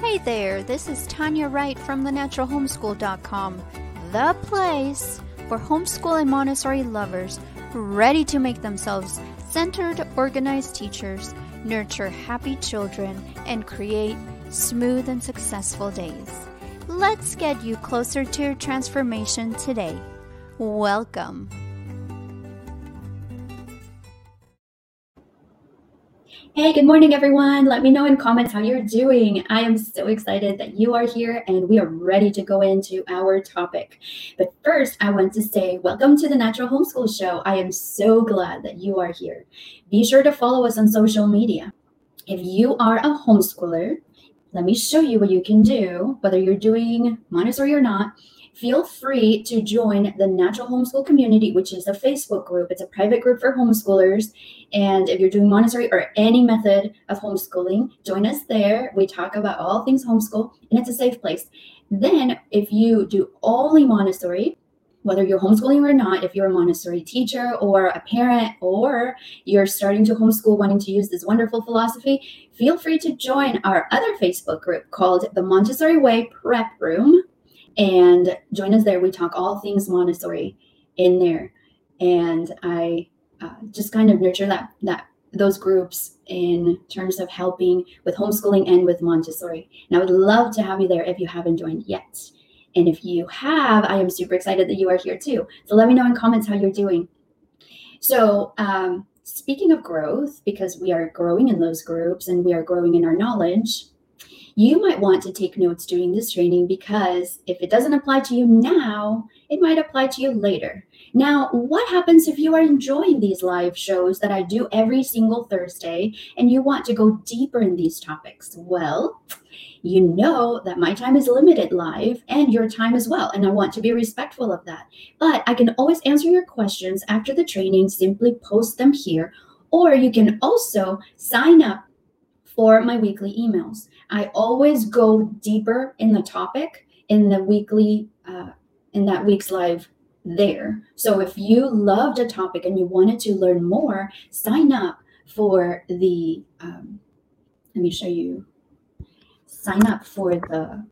Hey there, this is Tanya Wright from thenaturalhomeschool.com, the place for homeschool and Montessori lovers ready to make themselves centered, organized teachers, nurture happy children, and create smooth and successful days. Let's get you closer to your transformation today. Welcome. Hey, good morning, everyone. Let me know in comments how you're doing. I am so excited that you are here and we are ready to go into our topic. But first, I want to say welcome to the Natural Homeschool Show. I am so glad that you are here. Be sure to follow us on social media. If you are a homeschooler, let me show you what you can do, whether you're doing Montessori or you're not feel free to join the Natural Homeschool Community, which is a Facebook group. It's a private group for homeschoolers. And if you're doing Montessori or any method of homeschooling, join us there. We talk about all things homeschool, and it's a safe place. Then, if you do only Montessori, whether you're homeschooling or not, if you're a Montessori teacher or a parent, or you're starting to homeschool wanting to use this wonderful philosophy, feel free to join our other Facebook group called the Montessori Way Prep Room and join us there. We talk all things Montessori in there, and I uh, just kind of nurture that that those groups in terms of helping with homeschooling and with Montessori. And I would love to have you there if you haven't joined yet. And if you have, I am super excited that you are here too. So let me know in comments how you're doing. So, um, speaking of growth, because we are growing in those groups and we are growing in our knowledge, you might want to take notes during this training because if it doesn't apply to you now, it might apply to you later. Now, what happens if you are enjoying these live shows that I do every single Thursday and you want to go deeper in these topics? Well, you know that my time is limited live and your time as well. And I want to be respectful of that. But I can always answer your questions after the training. Simply post them here. Or you can also sign up for my weekly emails. I always go deeper in the topic in the weekly, uh, in that week's live there. So if you loved a topic and you wanted to learn more, sign up for the, um, let me show you, sign up for the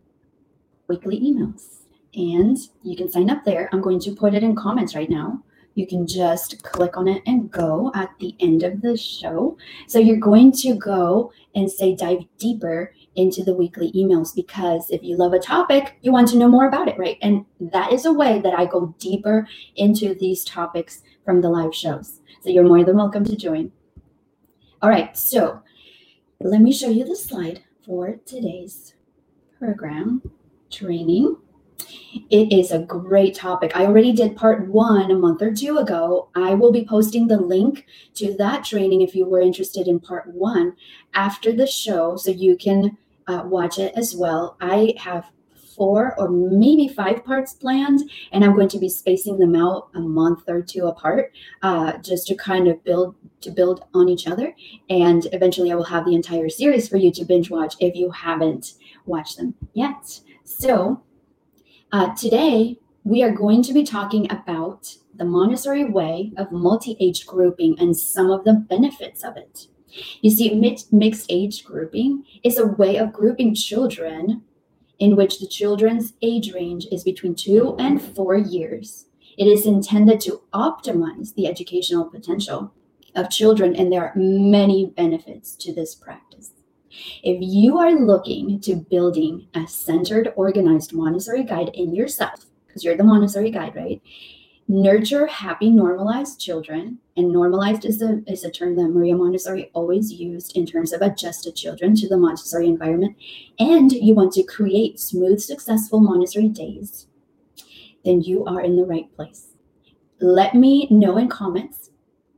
weekly emails. And you can sign up there. I'm going to put it in comments right now you can just click on it and go at the end of the show. So you're going to go and say dive deeper into the weekly emails because if you love a topic, you want to know more about it, right? And that is a way that I go deeper into these topics from the live shows. So you're more than welcome to join. All right, so let me show you the slide for today's program training. It is a great topic. I already did part one a month or two ago. I will be posting the link to that training if you were interested in part one after the show so you can uh, watch it as well. I have four or maybe five parts planned, and I'm going to be spacing them out a month or two apart, uh, just to kind of build to build on each other. And eventually, I will have the entire series for you to binge watch if you haven't watched them yet. So uh, today, we are going to be talking about the Montessori way of multi age grouping and some of the benefits of it. You see, mixed age grouping is a way of grouping children in which the children's age range is between two and four years. It is intended to optimize the educational potential of children, and there are many benefits to this practice. If you are looking to building a centered, organized Montessori guide in yourself, because you're the Montessori guide, right? Nurture happy, normalized children. And normalized is a, is a term that Maria Montessori always used in terms of adjusted children to the Montessori environment. And you want to create smooth, successful Montessori days, then you are in the right place. Let me know in comments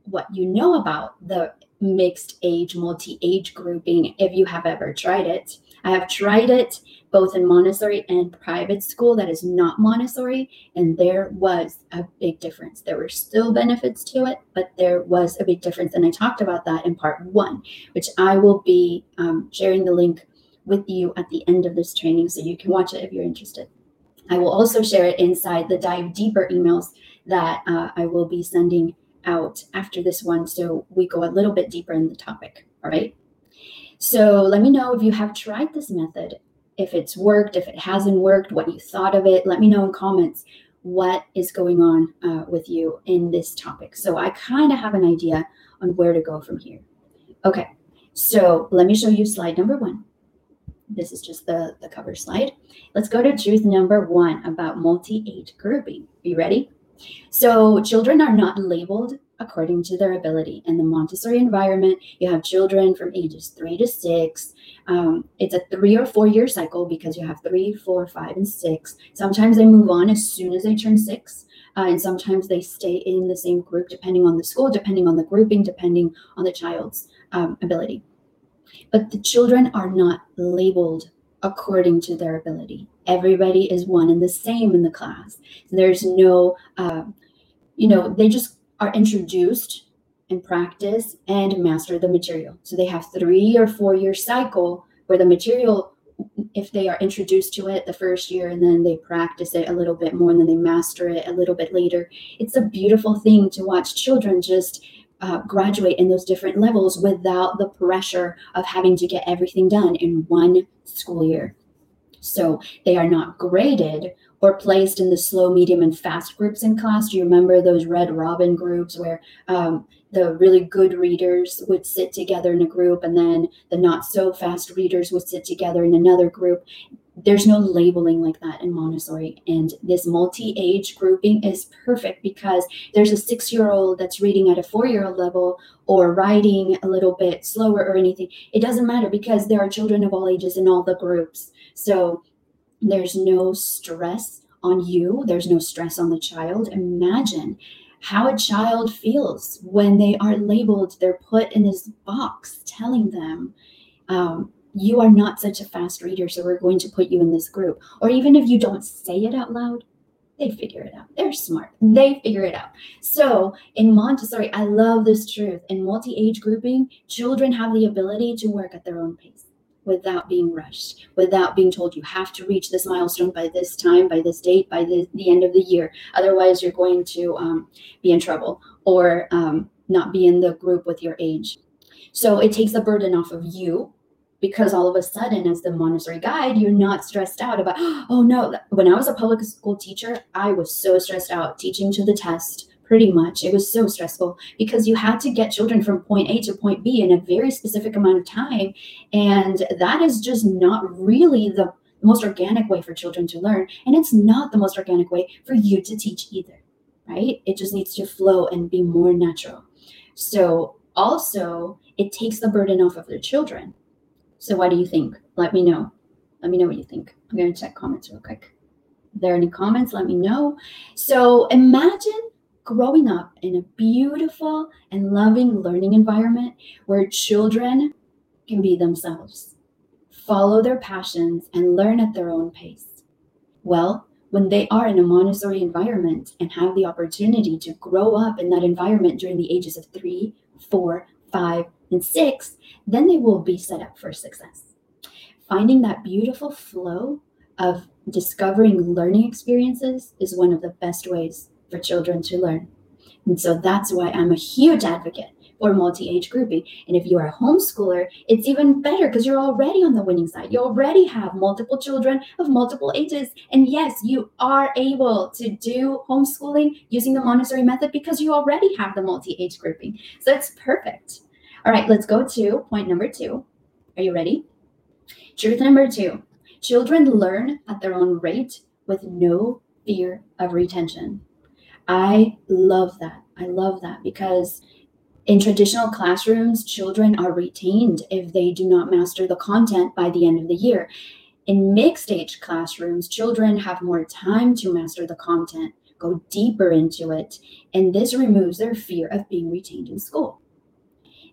what you know about the mixed age, multi age grouping if you have ever tried it. I have tried it both in Montessori and private school that is not Montessori, and there was a big difference. There were still benefits to it, but there was a big difference. And I talked about that in part one, which I will be um, sharing the link with you at the end of this training so you can watch it if you're interested. I will also share it inside the dive deeper emails that uh, I will be sending out after this one so we go a little bit deeper in the topic. All right. So let me know if you have tried this method if it's worked, if it hasn't worked, what you thought of it. Let me know in comments what is going on uh, with you in this topic. So I kind of have an idea on where to go from here. Okay, so let me show you slide number one. This is just the, the cover slide. Let's go to truth number one about multi-age grouping. Are you ready? So children are not labeled according to their ability. In the Montessori environment, you have children from ages three to six. Um, it's a three or four year cycle because you have three, four, five, and six. Sometimes they move on as soon as they turn six. Uh, and sometimes they stay in the same group depending on the school, depending on the grouping, depending on the child's um, ability. But the children are not labeled according to their ability. Everybody is one and the same in the class. There's no, uh, you know, they just are introduced and practice and master the material. So they have three or four year cycle where the material, if they are introduced to it the first year and then they practice it a little bit more and then they master it a little bit later, it's a beautiful thing to watch children just uh, graduate in those different levels without the pressure of having to get everything done in one school year. So they are not graded or placed in the slow, medium, and fast groups in class. Do you remember those Red Robin groups where um, the really good readers would sit together in a group and then the not so fast readers would sit together in another group? There's no labeling like that in Montessori. And this multi age grouping is perfect because there's a six year old that's reading at a four year old level or writing a little bit slower or anything. It doesn't matter because there are children of all ages in all the groups. So there's no stress on you, there's no stress on the child. Imagine how a child feels when they are labeled, they're put in this box telling them, um, you are not such a fast reader, so we're going to put you in this group. Or even if you don't say it out loud, they figure it out. They're smart. They figure it out. So in Montessori, I love this truth. In multi age grouping, children have the ability to work at their own pace without being rushed, without being told you have to reach this milestone by this time, by this date, by the, the end of the year. Otherwise, you're going to um, be in trouble or um, not be in the group with your age. So it takes the burden off of you because all of a sudden, as the Montessori guide, you're not stressed out about, oh no, when I was a public school teacher, I was so stressed out teaching to the test pretty much. It was so stressful because you had to get children from point A to point B in a very specific amount of time. And that is just not really the most organic way for children to learn. And it's not the most organic way for you to teach either, right? It just needs to flow and be more natural. So, also, it takes the burden off of the children. So, what do you think? Let me know. Let me know what you think. I'm going to check comments real quick. There are any comments, let me know. So, imagine growing up in a beautiful and loving learning environment where children can be themselves, follow their passions, and learn at their own pace. Well, when they are in a Montessori environment and have the opportunity to grow up in that environment during the ages of three, four, five, and six, then they will be set up for success. Finding that beautiful flow of discovering learning experiences is one of the best ways for children to learn. And so that's why I'm a huge advocate for multi-age grouping. And if you are a homeschooler, it's even better because you're already on the winning side. You already have multiple children of multiple ages. And yes, you are able to do homeschooling using the Montessori method because you already have the multi-age grouping. So it's perfect. All right, let's go to point number two. Are you ready? Truth number two. Children learn at their own rate with no fear of retention. I love that. I love that because in traditional classrooms, children are retained if they do not master the content by the end of the year. In mixed age classrooms, children have more time to master the content, go deeper into it, and this removes their fear of being retained in school.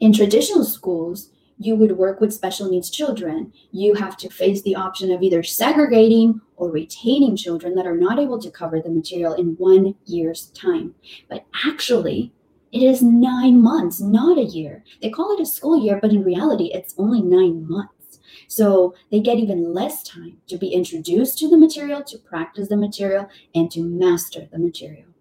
In traditional schools, you would work with special needs children, you have to face the option of either segregating or retaining children that are not able to cover the material in one year's time. But actually, it is nine months, not a year. They call it a school year, but in reality, it's only nine months. So they get even less time to be introduced to the material, to practice the material, and to master the material.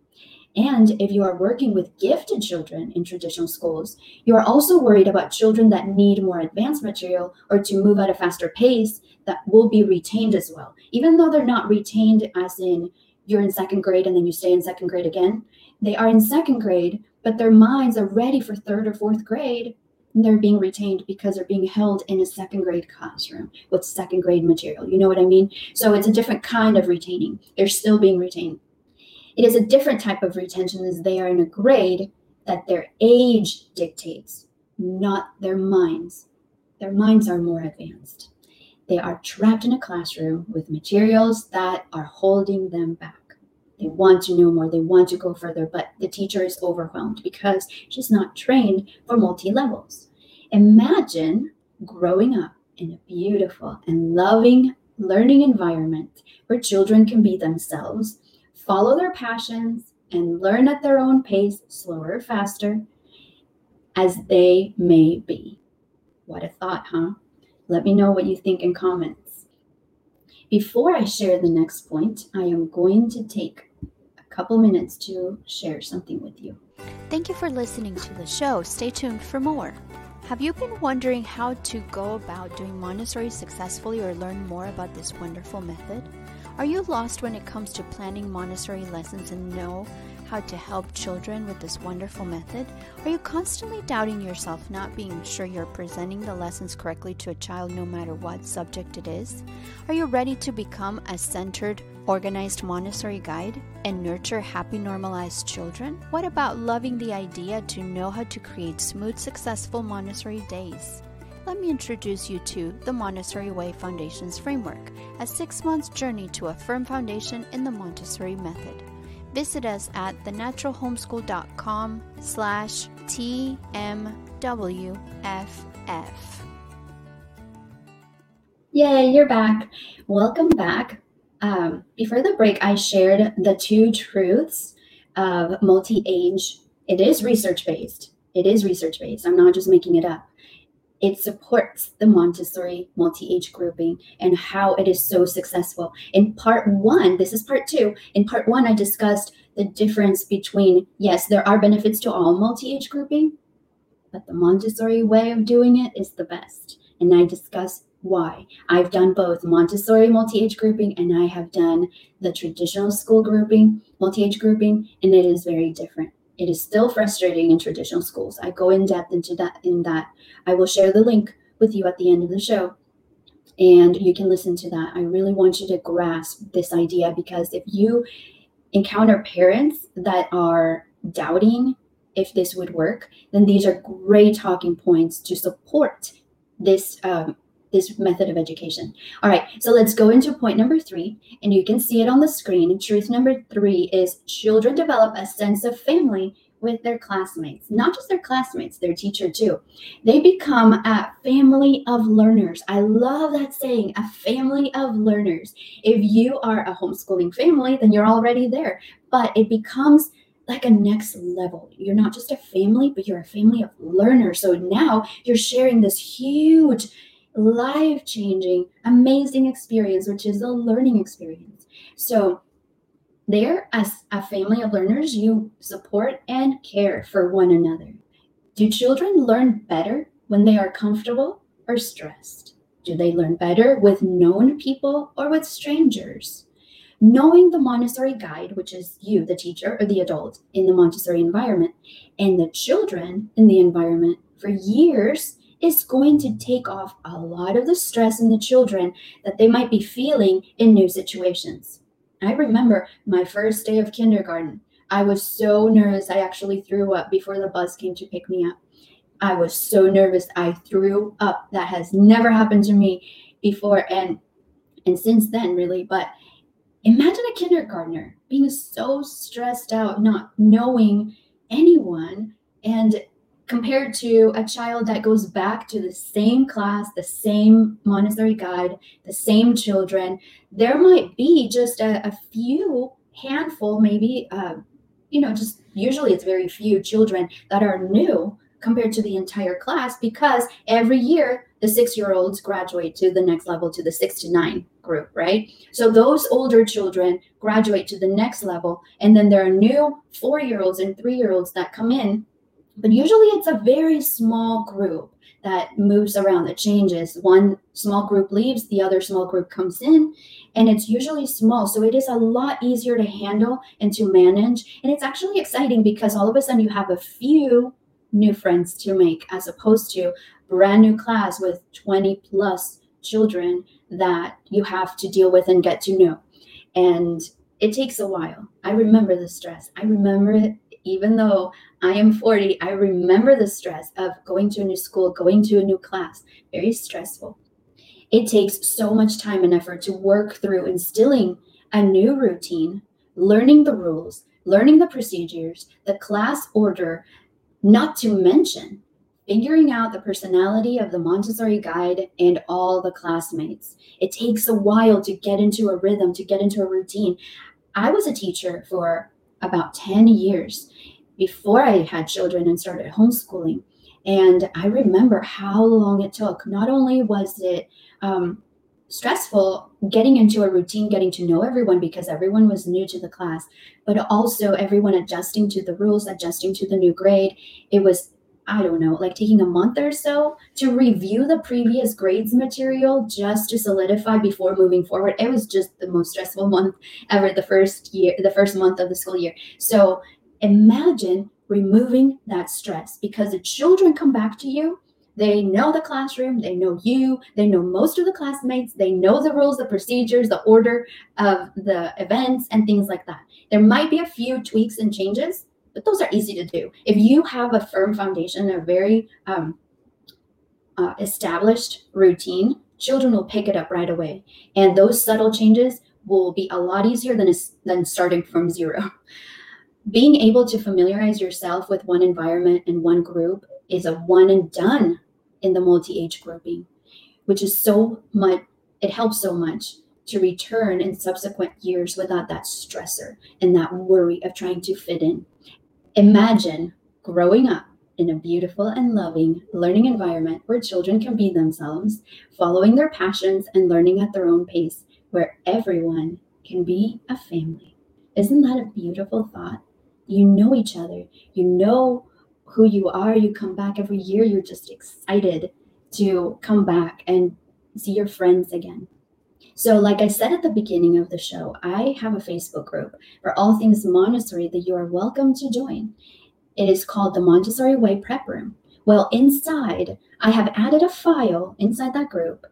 And if you are working with gifted children in traditional schools, you are also worried about children that need more advanced material or to move at a faster pace that will be retained as well. Even though they're not retained as in you're in second grade and then you stay in second grade again, they are in second grade, but their minds are ready for third or fourth grade. And they're being retained because they're being held in a second grade classroom with second grade material. You know what I mean? So it's a different kind of retaining. They're still being retained. It is a different type of retention as they are in a grade that their age dictates, not their minds. Their minds are more advanced. They are trapped in a classroom with materials that are holding them back. They want to know more, they want to go further, but the teacher is overwhelmed because she's not trained for multi levels. Imagine growing up in a beautiful and loving learning environment where children can be themselves follow their passions, and learn at their own pace, slower or faster, as they may be. What a thought, huh? Let me know what you think in comments. Before I share the next point, I am going to take a couple minutes to share something with you. Thank you for listening to the show. Stay tuned for more. Have you been wondering how to go about doing Montessori successfully or learn more about this wonderful method? Are you lost when it comes to planning Montessori lessons and know how to help children with this wonderful method? Are you constantly doubting yourself, not being sure you're presenting the lessons correctly to a child no matter what subject it is? Are you ready to become a centered, organized Montessori guide and nurture happy, normalized children? What about loving the idea to know how to create smooth, successful Montessori days? Let me introduce you to the Montessori Way Foundation's framework, a six month journey to a firm foundation in the Montessori method. Visit us at thenaturalhomeschool.com slash TMWFF. Yay, you're back. Welcome back. Um, before the break, I shared the two truths of multi age. It is research based. It is research based. I'm not just making it up it supports the Montessori multi age grouping and how it is so successful. In part one, this is part two. In part one, I discussed the difference between, yes, there are benefits to all multi age grouping, but the Montessori way of doing it is the best. And I discuss why. I've done both Montessori multi age grouping and I have done the traditional school grouping, multi age grouping, and it is very different. It is still frustrating in traditional schools. I go in depth into that in that. I will share the link with you at the end of the show. And you can listen to that. I really want you to grasp this idea because if you encounter parents that are doubting if this would work, then these are great talking points to support this um, this method of education. All right, so let's go into point number three, and you can see it on the screen. Truth number three is children develop a sense of family with their classmates, not just their classmates, their teacher too. They become a family of learners. I love that saying, a family of learners. If you are a homeschooling family, then you're already there, but it becomes like a next level. You're not just a family, but you're a family of learners. So now you're sharing this huge life changing, amazing experience, which is a learning experience. So, there, as a family of learners, you support and care for one another. Do children learn better when they are comfortable or stressed? Do they learn better with known people or with strangers? Knowing the Montessori guide, which is you, the teacher or the adult in the Montessori environment, and the children in the environment for years is going to take off a lot of the stress in the children that they might be feeling in new situations. I remember my first day of kindergarten. I was so nervous, I actually threw up before the bus came to pick me up. I was so nervous, I threw up. That has never happened to me before and and since then really, but imagine a kindergartner being so stressed out, not knowing anyone and compared to a child that goes back to the same class, the same Montessori guide, the same children, there might be just a, a few handful, maybe, uh, you know, just usually it's very few children that are new compared to the entire class because every year the six year olds graduate to the next level to the six to nine group, right? So those older children graduate to the next level. And then there are new four year olds and three year olds that come in. But usually it's a very small group that moves around, that changes. One small group leaves, the other small group comes in, and it's usually small. So it is a lot easier to handle and to manage. And it's actually exciting because all of a sudden you have a few new friends to make as opposed to brand new class with 20 plus children that you have to deal with and get to know. And it takes a while. I remember the stress. I remember it even though I am 40, I remember the stress of going to a new school, going to a new class. Very stressful. It takes so much time and effort to work through instilling a new routine, learning the rules, learning the procedures, the class order, not to mention figuring out the personality of the Montessori guide and all the classmates. It takes a while to get into a rhythm, to get into a routine. I was a teacher for about 10 years before I had children and started homeschooling. And I remember how long it took. Not only was it um, stressful getting into a routine, getting to know everyone because everyone was new to the class, but also everyone adjusting to the rules, adjusting to the new grade. It was, I don't know, like taking a month or so to review the previous grades material just to solidify before moving forward. It was just the most stressful month ever, the first year, the first month of the school year. So imagine removing that stress because the children come back to you they know the classroom, they know you, they know most of the classmates, they know the rules, the procedures, the order of the events, and things like that. There might be a few tweaks and changes, but those are easy to do. If you have a firm foundation, a very um, uh, established routine, children will pick it up right away. And those subtle changes will be a lot easier than, than starting from zero. Being able to familiarize yourself with one environment and one group is a one and done in the multi-age grouping, which is so much, it helps so much to return in subsequent years without that stressor and that worry of trying to fit in. Imagine growing up in a beautiful and loving learning environment where children can be themselves, following their passions and learning at their own pace, where everyone can be a family. Isn't that a beautiful thought? You know each other, you know who you are. You come back every year, you're just excited to come back and see your friends again. So, like I said at the beginning of the show, I have a Facebook group for all things Montessori that you are welcome to join. It is called the Montessori Way Prep Room. Well, inside, I have added a file inside that group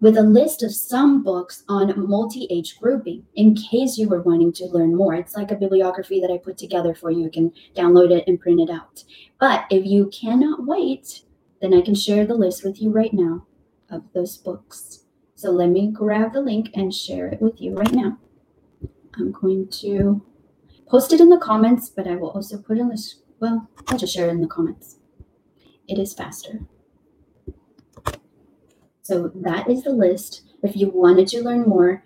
with a list of some books on multi age grouping in case you were wanting to learn more. It's like a bibliography that I put together for you. You can download it and print it out. But if you cannot wait, then I can share the list with you right now of those books. So let me grab the link and share it with you right now. I'm going to post it in the comments, but I will also put in the, Well, I'll just share it in the comments. It is faster. So that is the list if you wanted to learn more.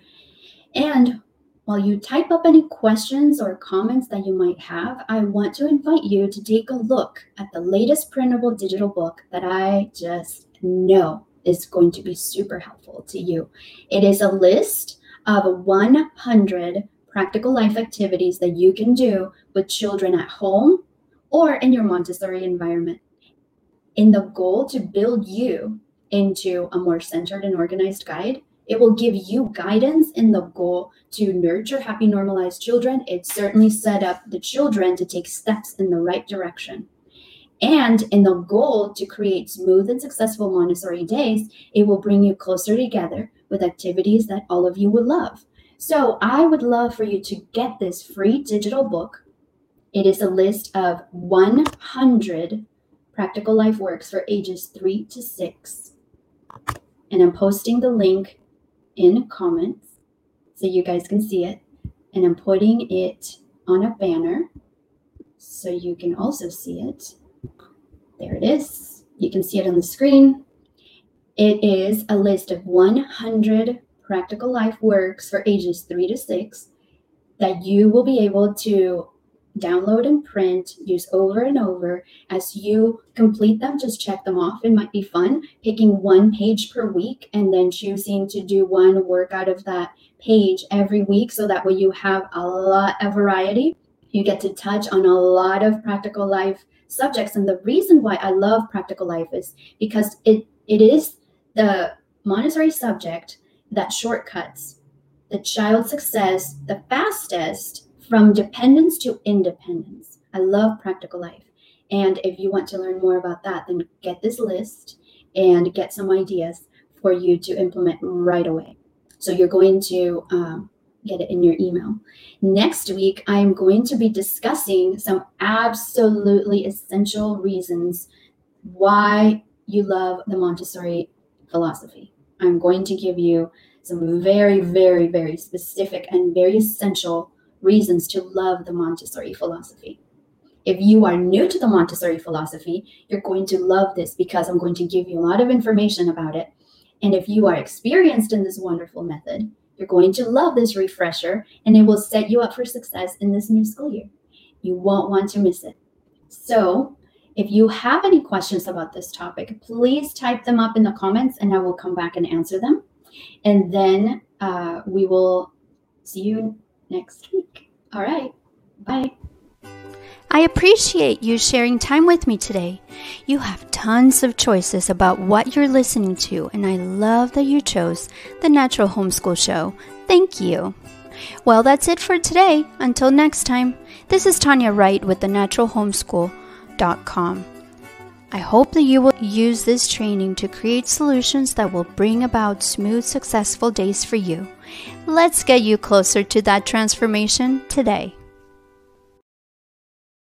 And while you type up any questions or comments that you might have, I want to invite you to take a look at the latest printable digital book that I just know is going to be super helpful to you. It is a list of 100 practical life activities that you can do with children at home or in your Montessori environment in the goal to build you into a more centered and organized guide. It will give you guidance in the goal to nurture happy, normalized children. It certainly set up the children to take steps in the right direction. And in the goal to create smooth and successful Montessori days, it will bring you closer together with activities that all of you would love. So I would love for you to get this free digital book. It is a list of 100 practical life works for ages three to six and I'm posting the link in comments so you guys can see it. And I'm putting it on a banner so you can also see it. There it is. You can see it on the screen. It is a list of 100 practical life works for ages three to six that you will be able to download and print, use over and over. As you complete them, just check them off. It might be fun picking one page per week and then choosing to do one work out of that page every week. So that way you have a lot of variety. You get to touch on a lot of practical life subjects. And the reason why I love practical life is because it it is the Montessori subject that shortcuts the child success the fastest from dependence to independence. I love practical life. And if you want to learn more about that, then get this list and get some ideas for you to implement right away. So you're going to um, get it in your email. Next week, I'm going to be discussing some absolutely essential reasons why you love the Montessori philosophy. I'm going to give you some very, very, very specific and very essential reasons to love the Montessori philosophy. If you are new to the Montessori philosophy, you're going to love this because I'm going to give you a lot of information about it. And if you are experienced in this wonderful method, you're going to love this refresher and it will set you up for success in this new school year. You won't want to miss it. So, if you have any questions about this topic, please type them up in the comments and I will come back and answer them. And then uh, we will see you next week. All right. Bye. I appreciate you sharing time with me today. You have tons of choices about what you're listening to, and I love that you chose the Natural Homeschool Show. Thank you. Well, that's it for today. Until next time, this is Tanya Wright with the naturalhomeschool.com. I hope that you will use this training to create solutions that will bring about smooth, successful days for you. Let's get you closer to that transformation today.